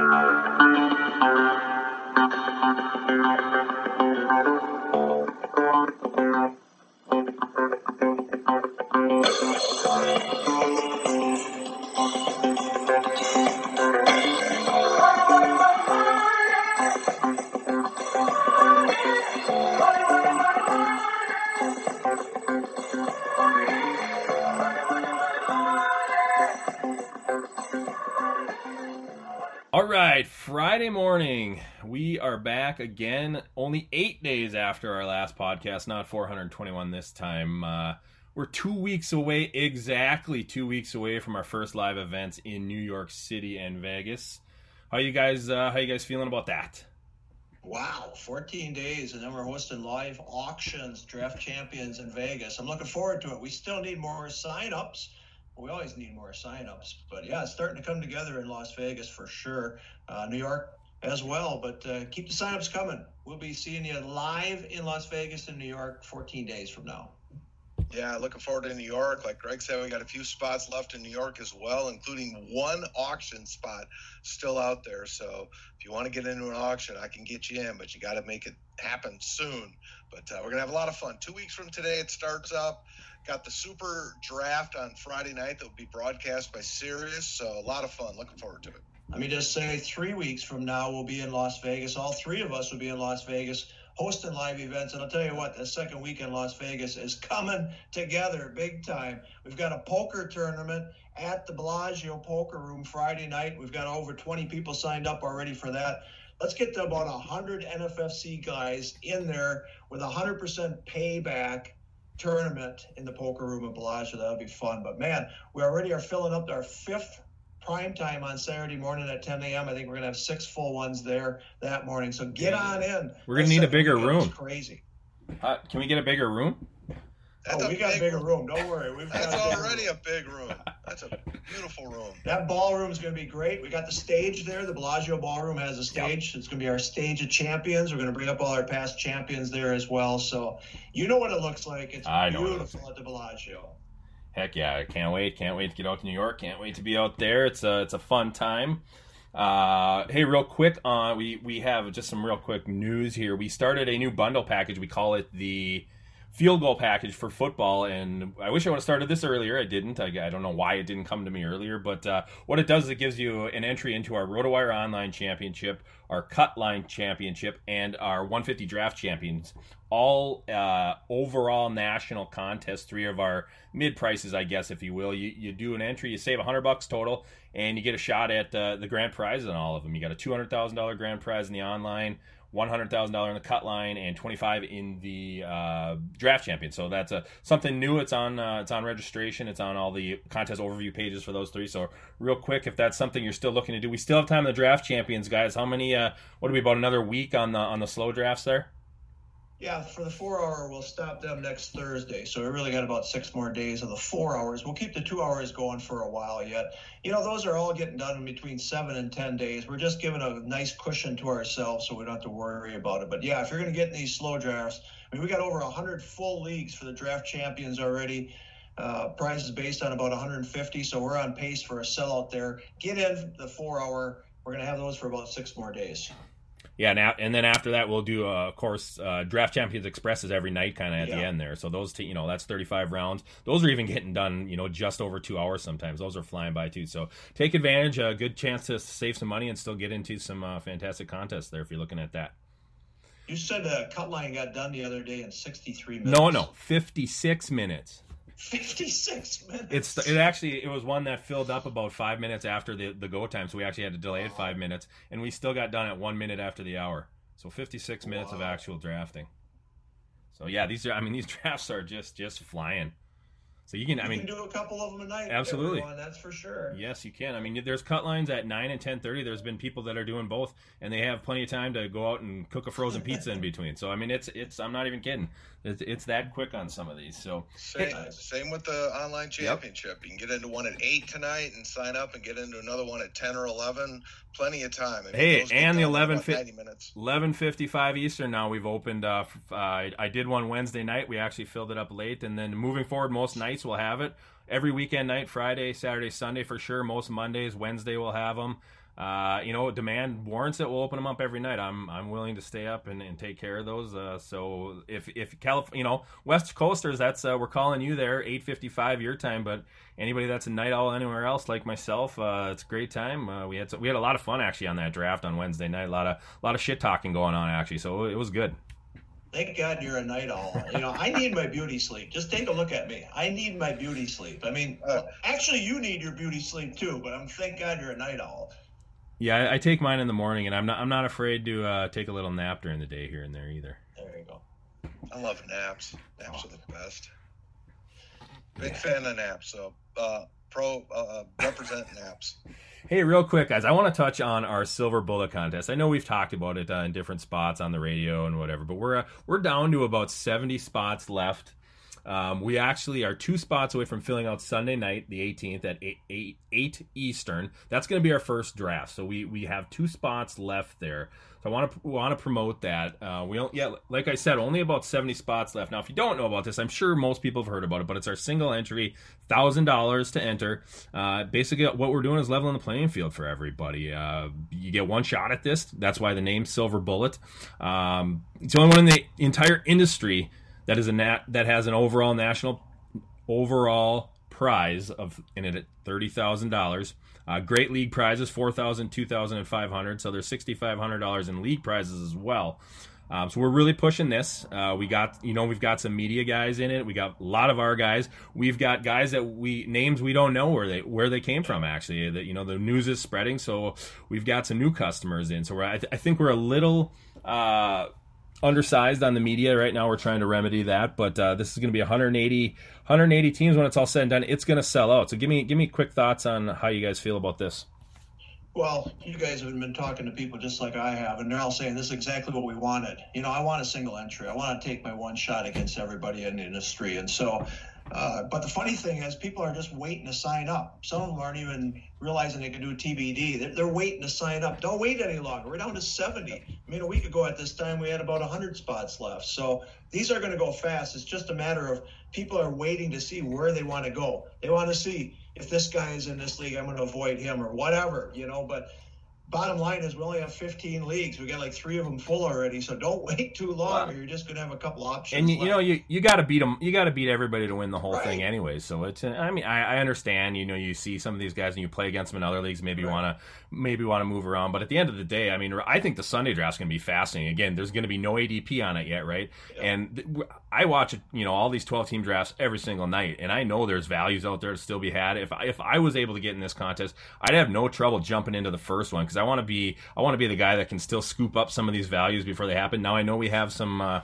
All right, Friday morning. We are back again, only eight days after our last podcast, not 421 this time. Uh, we're two weeks away, exactly two weeks away from our first live events in New York City and Vegas. How you guys? Uh, how you guys feeling about that? Wow, 14 days, and then we're hosting live auctions, draft champions in Vegas. I'm looking forward to it. We still need more sign-ups we always need more signups. But yeah, it's starting to come together in Las Vegas for sure. Uh, New York as well. But uh, keep the signups coming. We'll be seeing you live in Las Vegas and New York 14 days from now. Yeah, looking forward to New York. Like Greg said, we got a few spots left in New York as well, including one auction spot still out there. So if you want to get into an auction, I can get you in, but you got to make it happen soon. But uh, we're gonna have a lot of fun. Two weeks from today, it starts up. Got the super draft on Friday night that will be broadcast by Sirius. So a lot of fun. Looking forward to it. Let me just say, three weeks from now, we'll be in Las Vegas. All three of us will be in Las Vegas hosting live events. And I'll tell you what, the second week in Las Vegas is coming together big time. We've got a poker tournament at the Bellagio Poker Room Friday night. We've got over 20 people signed up already for that. Let's get to about 100 NFFC guys in there with 100% payback tournament in the poker room at Bellagio. That'll be fun. But man, we already are filling up our fifth prime time on Saturday morning at 10 a.m. I think we're gonna have six full ones there that morning. So get on in. We're gonna need a bigger room. Crazy. Uh, can we get a bigger room? That's oh, we got a bigger room. Don't worry. We've got That's already a big room. That's a beautiful room. That ballroom is going to be great. We got the stage there. The Bellagio Ballroom has a stage. Yep. It's going to be our stage of champions. We're going to bring up all our past champions there as well. So you know what it looks like. It's I beautiful at the Bellagio. Heck yeah! I can't wait. Can't wait to get out to New York. Can't wait to be out there. It's a it's a fun time. Uh, hey, real quick, uh, we we have just some real quick news here. We started a new bundle package. We call it the field goal package for football. And I wish I would have started this earlier. I didn't. I, I don't know why it didn't come to me earlier. But uh, what it does is it gives you an entry into our RotoWire Online Championship, our Cut Line Championship, and our 150 Draft Champions. All uh, overall national contests. Three of our mid prices, I guess, if you will. You, you do an entry, you save 100 bucks total, and you get a shot at uh, the grand prize in all of them. You got a $200,000 grand prize in the online one hundred thousand dollar in the cut line and twenty five in the uh, draft champion. So that's a something new. It's on uh, it's on registration. It's on all the contest overview pages for those three. So real quick, if that's something you're still looking to do, we still have time in the draft champions, guys. How many? Uh, what are we about another week on the on the slow drafts there? Yeah, for the four hour, we'll stop them next Thursday. So we really got about six more days of the four hours. We'll keep the two hours going for a while yet. You know, those are all getting done in between seven and 10 days. We're just giving a nice cushion to ourselves so we don't have to worry about it. But yeah, if you're going to get in these slow drafts, I mean, we got over 100 full leagues for the draft champions already. Uh, prizes based on about 150. So we're on pace for a sellout there. Get in the four hour. We're going to have those for about six more days yeah, and, and then after that we'll do, uh, of course, uh, draft champions expresses every night, kind of at yeah. the end there. So those, t- you know, that's thirty five rounds. Those are even getting done, you know, just over two hours sometimes. Those are flying by too. So take advantage. A good chance to save some money and still get into some uh, fantastic contests there if you're looking at that. You said the cut line got done the other day in sixty three minutes. No, no, fifty six minutes. 56 minutes. It's it actually it was one that filled up about five minutes after the the go time, so we actually had to delay it five oh. minutes, and we still got done at one minute after the hour. So 56 minutes wow. of actual drafting. So yeah, these are I mean these drafts are just just flying. So you can, I mean, can do a couple of them a night. Absolutely, everyone, that's for sure. Yes, you can. I mean, there's cut lines at nine and ten thirty. There's been people that are doing both, and they have plenty of time to go out and cook a frozen pizza in between. So I mean, it's it's. I'm not even kidding. It's, it's that quick on some of these. So same, same with the online championship. Yep. You can get into one at eight tonight and sign up, and get into another one at ten or eleven. Plenty of time. I mean, hey, and the 11, fi- 11.55 Eastern now we've opened. Uh, uh, I did one Wednesday night. We actually filled it up late, and then moving forward, most nights we'll have it every weekend night, Friday, Saturday, Sunday for sure. Most Mondays, Wednesday we'll have them. Uh, you know, demand warrants it, we'll open them up every night. I'm I'm willing to stay up and, and take care of those. Uh, so if if California, you know, West Coasters, that's uh, we're calling you there, 8:55 your time. But anybody that's a night owl anywhere else like myself, uh, it's a great time. Uh, we had we had a lot of fun actually on that draft on Wednesday night. A lot of a lot of shit talking going on actually, so it was good. Thank God you're a night owl. You know, I need my beauty sleep. Just take a look at me. I need my beauty sleep. I mean, uh, actually, you need your beauty sleep too. But I'm thank God you're a night owl. Yeah, I, take mine in the morning, and I'm not I'm not afraid to uh, take a little nap during the day here and there either. There you go. I love naps. Naps oh. are the best. Big yeah. fan of naps. So uh, pro uh, uh, represent naps. Hey, real quick, guys, I want to touch on our silver bullet contest. I know we've talked about it uh, in different spots on the radio and whatever, but we're uh, we're down to about seventy spots left. Um, we actually are two spots away from filling out Sunday night, the 18th at 8, 8, 8 Eastern. That's going to be our first draft. So we, we have two spots left there. So I want to want to promote that. Uh, we don't, yeah, like I said, only about 70 spots left. Now, if you don't know about this, I'm sure most people have heard about it, but it's our single entry, thousand dollars to enter. Uh, basically, what we're doing is leveling the playing field for everybody. Uh, you get one shot at this. That's why the name Silver Bullet. Um, it's the only one in the entire industry that is a nat that has an overall national overall prize of in it at thirty thousand uh, dollars. Great league prizes four thousand, two thousand, and five hundred. So there's sixty five hundred dollars in league prizes as well. Um, so we're really pushing this. Uh, we got, you know, we've got some media guys in it. We got a lot of our guys. We've got guys that we names we don't know where they where they came from. Actually, that you know the news is spreading. So we've got some new customers in. So I, th- I think we're a little. Uh, undersized on the media right now. We're trying to remedy that, but uh, this is going to be 180, 180 teams when it's all said and done. It's going to sell out. So give me give me quick thoughts on how you guys feel about this. Well, you guys have been talking to people just like I have, and they're all saying this is exactly what we wanted. You know, I want a single entry. I want to take my one shot against everybody in the industry, and so uh, but the funny thing is, people are just waiting to sign up. Some of them aren't even realizing they can do TBD. They're, they're, waiting to sign up. Don't wait any longer. We're down to 70. I mean, a week ago at this time, we had about 100 spots left. So these are going to go fast. It's just a matter of people are waiting to see where they want to go. They want to see if this guy is in this league, I'm going to avoid him or whatever, you know. But bottom line is we only have 15 leagues. We got like three of them full already. So don't wait too long, or you're just gonna have a couple options. And you, you know, you you got to beat them. You got to beat everybody to win the whole right. thing, anyway. So it's. I mean, I, I, understand. You know, you see some of these guys and you play against them in other leagues. Maybe right. you want to maybe want to move around. But at the end of the day, I mean, I think the Sunday draft's gonna be fascinating. Again, there's gonna be no ADP on it yet, right? Yeah. And th- I watch you know all these 12 team drafts every single night, and I know there's values out there to still be had. If I, if I was able to get in this contest, I'd have no trouble jumping into the first one because I want to be I want to be the guy that can still scoop up some of these values before they happen. Now I know we have some, uh,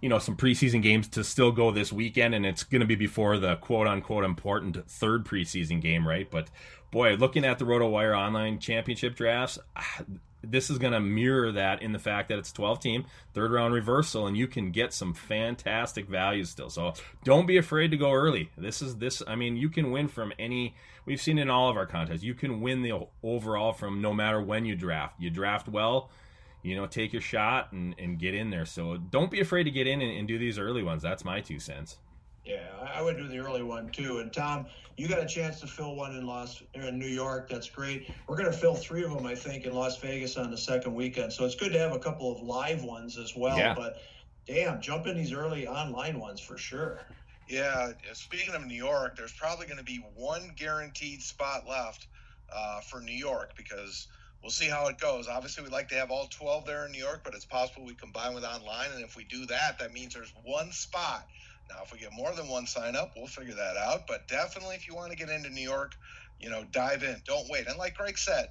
you know, some preseason games to still go this weekend, and it's going to be before the quote unquote important third preseason game, right? But boy, looking at the RotoWire online championship drafts, ah, this is going to mirror that in the fact that it's 12 team third round reversal and you can get some fantastic values still. So don't be afraid to go early. This is this i mean you can win from any we've seen in all of our contests. You can win the overall from no matter when you draft. You draft well you know take your shot and, and get in there. So don't be afraid to get in and, and do these early ones. That's my two cents yeah, I would do the early one too. And Tom, you got a chance to fill one in Las in New York. That's great. We're going to fill three of them, I think, in Las Vegas on the second weekend. So it's good to have a couple of live ones as well. Yeah. But damn, jump in these early online ones for sure. Yeah. Speaking of New York, there's probably going to be one guaranteed spot left uh, for New York because we'll see how it goes. Obviously, we'd like to have all 12 there in New York, but it's possible we combine with online. And if we do that, that means there's one spot now, if we get more than one sign up, we'll figure that out. But definitely, if you want to get into New York, you know, dive in. Don't wait. And like Greg said,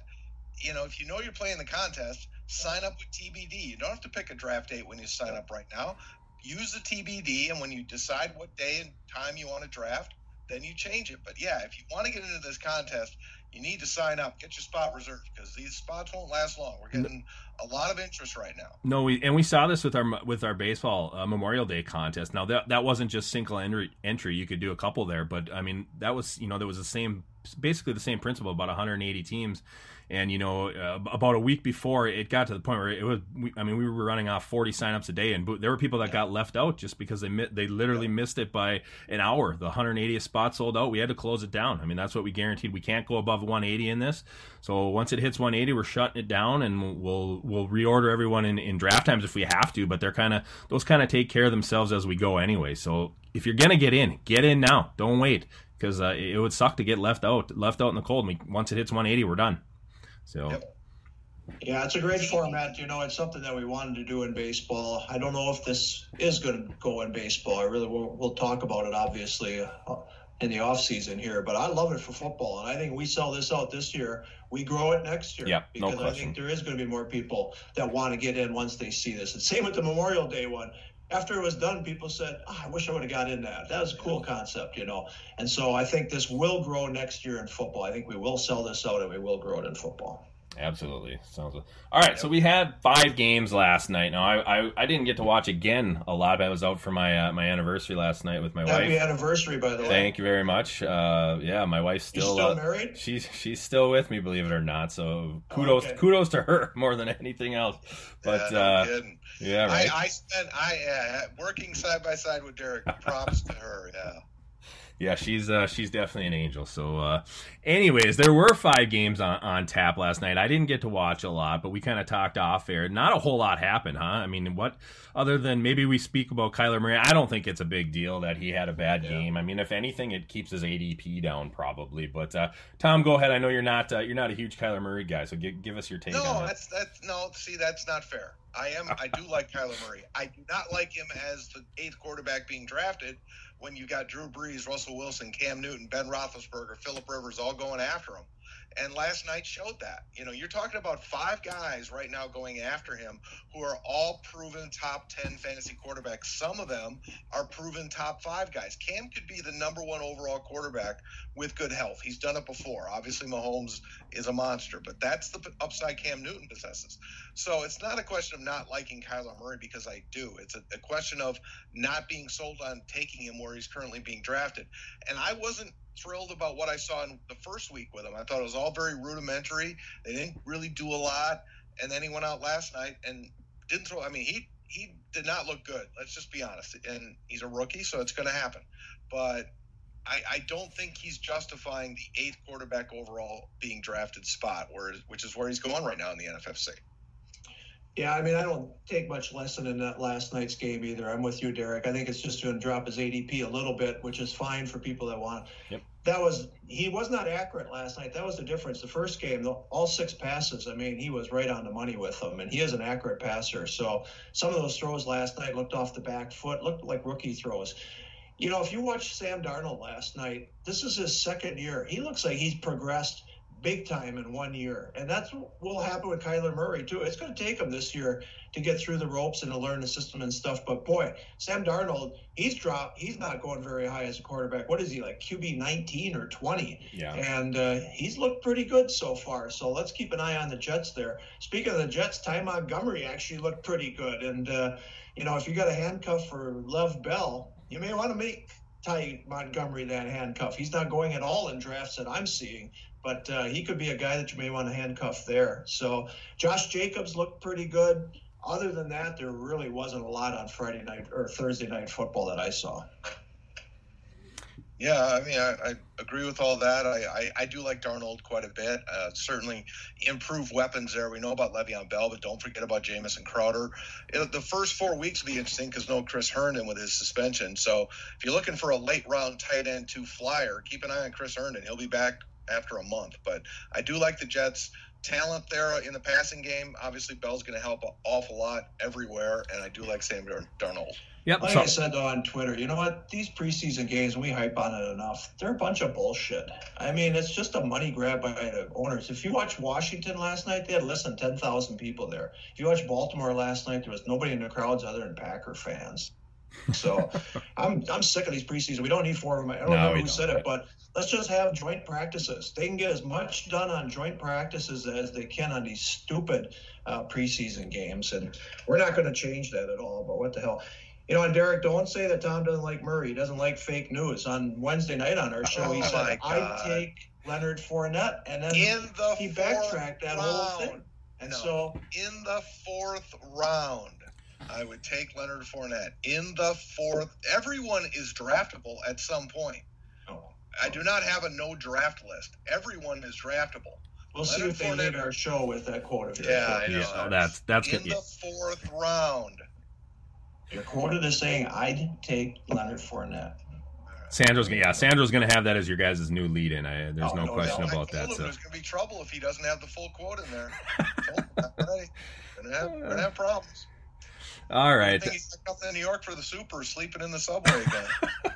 you know, if you know you're playing the contest, sign up with TBD. You don't have to pick a draft date when you sign up right now. Use the TBD, and when you decide what day and time you want to draft, then you change it. But yeah, if you want to get into this contest, you need to sign up, get your spot reserved because these spots won't last long. We're getting a lot of interest right now. No, we and we saw this with our with our baseball uh, Memorial Day contest. Now that that wasn't just single entry, entry. You could do a couple there, but I mean that was you know there was the same basically the same principle about 180 teams And you know, uh, about a week before, it got to the point where it was. We, I mean, we were running off 40 signups a day, and there were people that got left out just because they they literally missed it by an hour. The 180th spot sold out. We had to close it down. I mean, that's what we guaranteed. We can't go above 180 in this. So once it hits 180, we're shutting it down, and we'll we'll reorder everyone in, in draft times if we have to. But they're kind of those kind of take care of themselves as we go anyway. So if you're gonna get in, get in now. Don't wait because uh, it would suck to get left out left out in the cold. We, once it hits 180, we're done. So. Yep. Yeah, it's a great format. You know, it's something that we wanted to do in baseball. I don't know if this is going to go in baseball. I really will, we'll talk about it obviously uh, in the off season here, but I love it for football, and I think we sell this out this year. We grow it next year yeah, because no I think there is going to be more people that want to get in once they see this. And same with the Memorial Day one after it was done, people said, oh, I wish I would have got in that. That was a cool concept, you know. And so I think this will grow next year in football. I think we will sell this out and we will grow it in football. Absolutely. Sounds good. All right, so we had five games last night. Now I, I, I didn't get to watch again a lot. I was out for my uh, my anniversary last night with my Happy wife. Happy anniversary, by the way. Thank you very much. Uh, yeah, my wife's still, still uh, married. She's she's still with me, believe it or not. So kudos oh, okay. kudos to her more than anything else. But yeah, no uh, yeah right. I, I spent I uh, working side by side with Derek. Props to her. Yeah yeah, she's uh, she's definitely an angel. So, uh, anyways, there were five games on, on tap last night. I didn't get to watch a lot, but we kind of talked off air. Not a whole lot happened, huh? I mean, what other than maybe we speak about Kyler Murray? I don't think it's a big deal that he had a bad yeah. game. I mean, if anything, it keeps his ADP down probably. But uh, Tom, go ahead. I know you're not uh, you're not a huge Kyler Murray guy, so give, give us your take. No, on that's that's no. See, that's not fair. I am. I do like Kyler Murray. I do not like him as the eighth quarterback being drafted when you got Drew Brees, Russell Wilson, Cam Newton, Ben Roethlisberger, Philip Rivers all going after him. And last night showed that. You know, you're talking about five guys right now going after him who are all proven top 10 fantasy quarterbacks. Some of them are proven top five guys. Cam could be the number one overall quarterback with good health. He's done it before. Obviously, Mahomes is a monster, but that's the upside Cam Newton possesses. So it's not a question of not liking Kyler Murray because I do. It's a, a question of not being sold on taking him where he's currently being drafted. And I wasn't thrilled about what I saw in the first week with him. I thought it was all very rudimentary. They didn't really do a lot. And then he went out last night and didn't throw. I mean, he he did not look good. Let's just be honest. And he's a rookie, so it's going to happen. But I, I, don't think he's justifying the eighth quarterback overall being drafted spot, where which is where he's going right now in the NFFC. Yeah, I mean, I don't take much lesson in that last night's game either. I'm with you, Derek. I think it's just going to drop his ADP a little bit, which is fine for people that want. Yep. That was he was not accurate last night. That was the difference. The first game, all six passes. I mean, he was right on the money with them, and he is an accurate passer. So some of those throws last night looked off the back foot, looked like rookie throws. You know, if you watch Sam Darnold last night, this is his second year. He looks like he's progressed big time in one year. And that's what will happen with Kyler Murray, too. It's going to take him this year to get through the ropes and to learn the system and stuff. But boy, Sam Darnold, he's dropped, he's not going very high as a quarterback. What is he, like QB 19 or 20? Yeah. And uh, he's looked pretty good so far. So let's keep an eye on the Jets there. Speaking of the Jets, Ty Montgomery actually looked pretty good. And, uh, you know, if you got a handcuff for Lev Bell, you may want to make Ty Montgomery that handcuff. He's not going at all in drafts that I'm seeing but uh, he could be a guy that you may want to handcuff there. So Josh Jacobs looked pretty good. Other than that, there really wasn't a lot on Friday night or Thursday night football that I saw. Yeah, I mean, I, I agree with all that. I, I, I, do like Darnold quite a bit. Uh, certainly improved weapons there. We know about Le'Veon Bell, but don't forget about Jamison Crowder. It, the first four weeks will be interesting because no Chris Herndon with his suspension. So if you're looking for a late round tight end to flyer, keep an eye on Chris Herndon. He'll be back after a month. But I do like the Jets talent there in the passing game. Obviously, Bell's going to help an awful lot everywhere, and I do like Sam Darnold. Yep. Like so, I said on Twitter, you know what? These preseason games, we hype on it enough. They're a bunch of bullshit. I mean, it's just a money grab by the owners. If you watch Washington last night, they had less than 10,000 people there. If you watch Baltimore last night, there was nobody in the crowds other than Packer fans. So I'm I'm sick of these preseason. We don't need four of them. I don't no, know who said it, but let's just have joint practices. They can get as much done on joint practices as they can on these stupid uh, preseason games, and we're not going to change that at all. But what the hell? You know, and Derek, don't say that Tom doesn't like Murray. He doesn't like fake news. On Wednesday night on our show, he oh said, "I take Leonard Fournette, and then the he backtracked that round. whole thing. And No. so in the fourth round, I would take Leonard Fournette. In the fourth, everyone is draftable at some point. I do not have a no draft list. Everyone is draftable. we'll see Leonard if they Fournette- our show with that quote of yours. Yeah, I know. Yeah, that's that's In good. the fourth round. You're quoted as saying, "I'd take Leonard Fournette." Sandro's gonna yeah, Sandro's gonna have that as your guys' new lead in. I, there's Oh, no no question doubt. about I that. So there's going to be trouble if he doesn't have the full quote in there. Told him, not ready. Gonna have, gonna have problems. All right. I right, think he's coming to New York for the Super, sleeping in the subway again.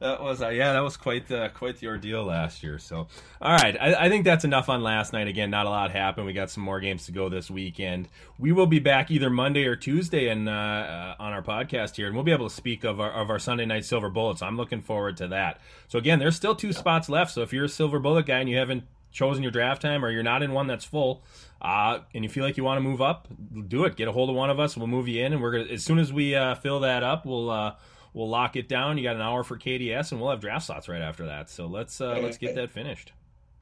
that was uh, yeah, that was quite the quite the ordeal last year. So all right, I, I think that's enough on last night. Again, not a lot happened. We got some more games to go this weekend. We will be back either Monday or Tuesday and uh, uh, on our podcast here, and we'll be able to speak of our of our Sunday night Silver Bullets. I'm looking forward to that. So again, there's still two spots left. So if you're a Silver Bullet guy and you haven't chosen your draft time or you're not in one that's full uh, and you feel like you want to move up do it get a hold of one of us we'll move you in and we're gonna as soon as we uh, fill that up we'll uh, we'll lock it down you got an hour for KDS and we'll have draft slots right after that so let's uh, let's get that finished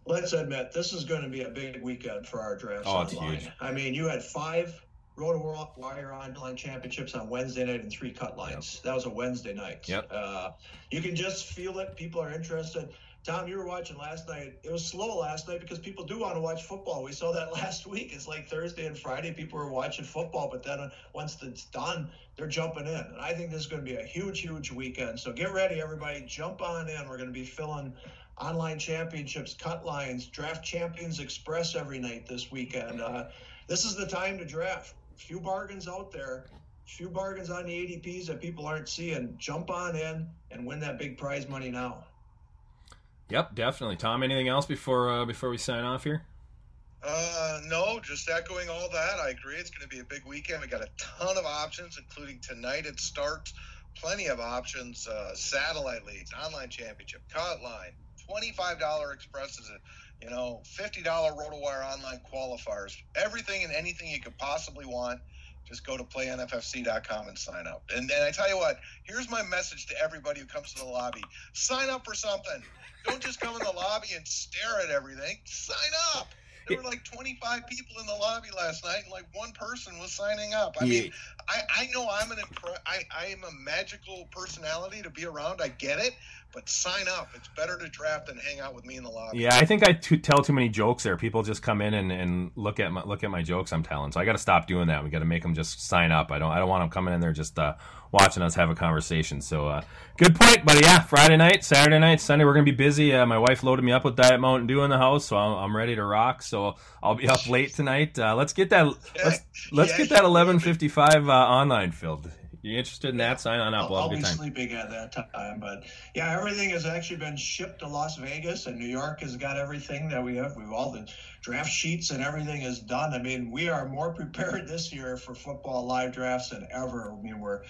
Let's admit this is going to be a big weekend for our drafts Oh, it's online. huge. I mean, you had five RotoWire online championships on Wednesday night and three cut lines. That was a Wednesday night. Yep. Uh, you can just feel it. People are interested. Tom, you were watching last night. It was slow last night because people do want to watch football. We saw that last week. It's like Thursday and Friday, people were watching football, but then uh, once it's done, they're jumping in. And I think this is going to be a huge, huge weekend. So get ready, everybody. Jump on in. We're going to be filling online championships, cut lines, draft champions express every night this weekend. Uh, this is the time to draft. Few bargains out there, few bargains on the ADPs that people aren't seeing. Jump on in and win that big prize money now. Yep definitely tom anything else before uh, before we sign off here Uh, no, just echoing all that. I agree. It's going to be a big weekend. We got a ton of options, including tonight it starts. Plenty of options. Uh, satellite leagues, online championship, cut line, twenty-five dollar expresses, you know, fifty dollar RotoWire online qualifiers. Everything and anything you could possibly want. Just go to playnffc.com and sign up. And then I tell you what, here's my message to everybody who comes to the lobby: sign up for something. Don't just come in the lobby and stare at everything. Sign up. There were like 25 people in the lobby last night, and like one person was signing up. I mean, I, I know I'm an impre- I, I am a magical personality to be around. I get it, but sign up. It's better to draft than hang out with me in the lobby. Yeah, I think I t- tell too many jokes there. People just come in and, and look at my look at my jokes I'm telling. So I got to stop doing that. We got to make them just sign up. I don't I don't want them coming in there just uh, watching us have a conversation. So uh, good point, but yeah, Friday night, Saturday night, Sunday we're gonna be busy. Uh, my wife loaded me up with Diet Mountain Dew in the house, so I'm, I'm ready to rock. So I'll be up late tonight. Uh, let's get that let's let's Yeah, get that you will be. 11:55 uh, online filled. You interested in that? Sign on up. We'll I'll be sleeping at that time, but yeah, everything has actually been shipped to Las Vegas, and New York has got everything that we have. We've all the draft sheets and everything is done. I mean, we are more prepared this year for football live drafts than ever. I mean, we're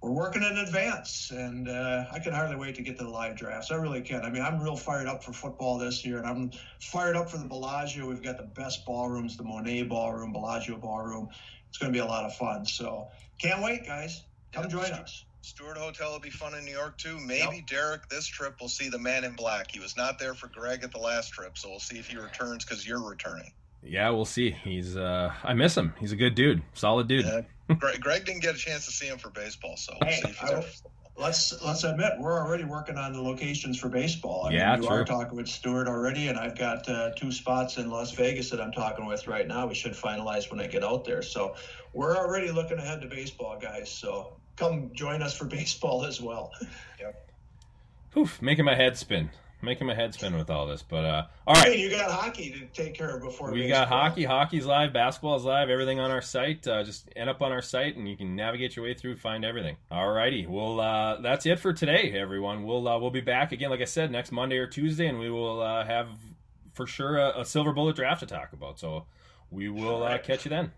we're working in advance, and uh, I can hardly wait to get to the live drafts. I really can. I mean, I'm real fired up for football this year, and I'm fired up for the Bellagio. We've got the best ballrooms, the Monet Ballroom, Bellagio Ballroom. It's going to be a lot of fun. So can't wait, guys. Come join us. Stewart Hotel will be fun in New York too. Maybe Derek this trip will see the man in black. He was not there for Greg at the last trip, so we'll see if he returns because you're returning. Yeah, we'll see. He's uh, I miss him. He's a good dude, solid dude. Yeah. Greg, Greg didn't get a chance to see him for baseball, so we'll Hey, see if he's I- Let's let's admit we're already working on the locations for baseball. I Yeah, mean, you true. are talking with Stewart already, and I've got uh, two spots in Las Vegas that I'm talking with right now. We should finalize when I get out there. So we're already looking ahead to baseball, guys. So come join us for baseball as well. Oof, making my head spin. Making my head spin with all this. But uh, all right. Hey, you got hockey to take care of before We baseball. got hockey. Hockey's live. Basketball's live. Everything on our site. Uh, just end up on our site, and you can navigate your way through, find everything. Alrighty. Well, uh, that's it for today, everyone. We'll uh, we'll be back again, like I said, next Monday or Tuesday, and we will uh, have for sure a, a silver bullet draft to talk about. So we will uh, catch you then.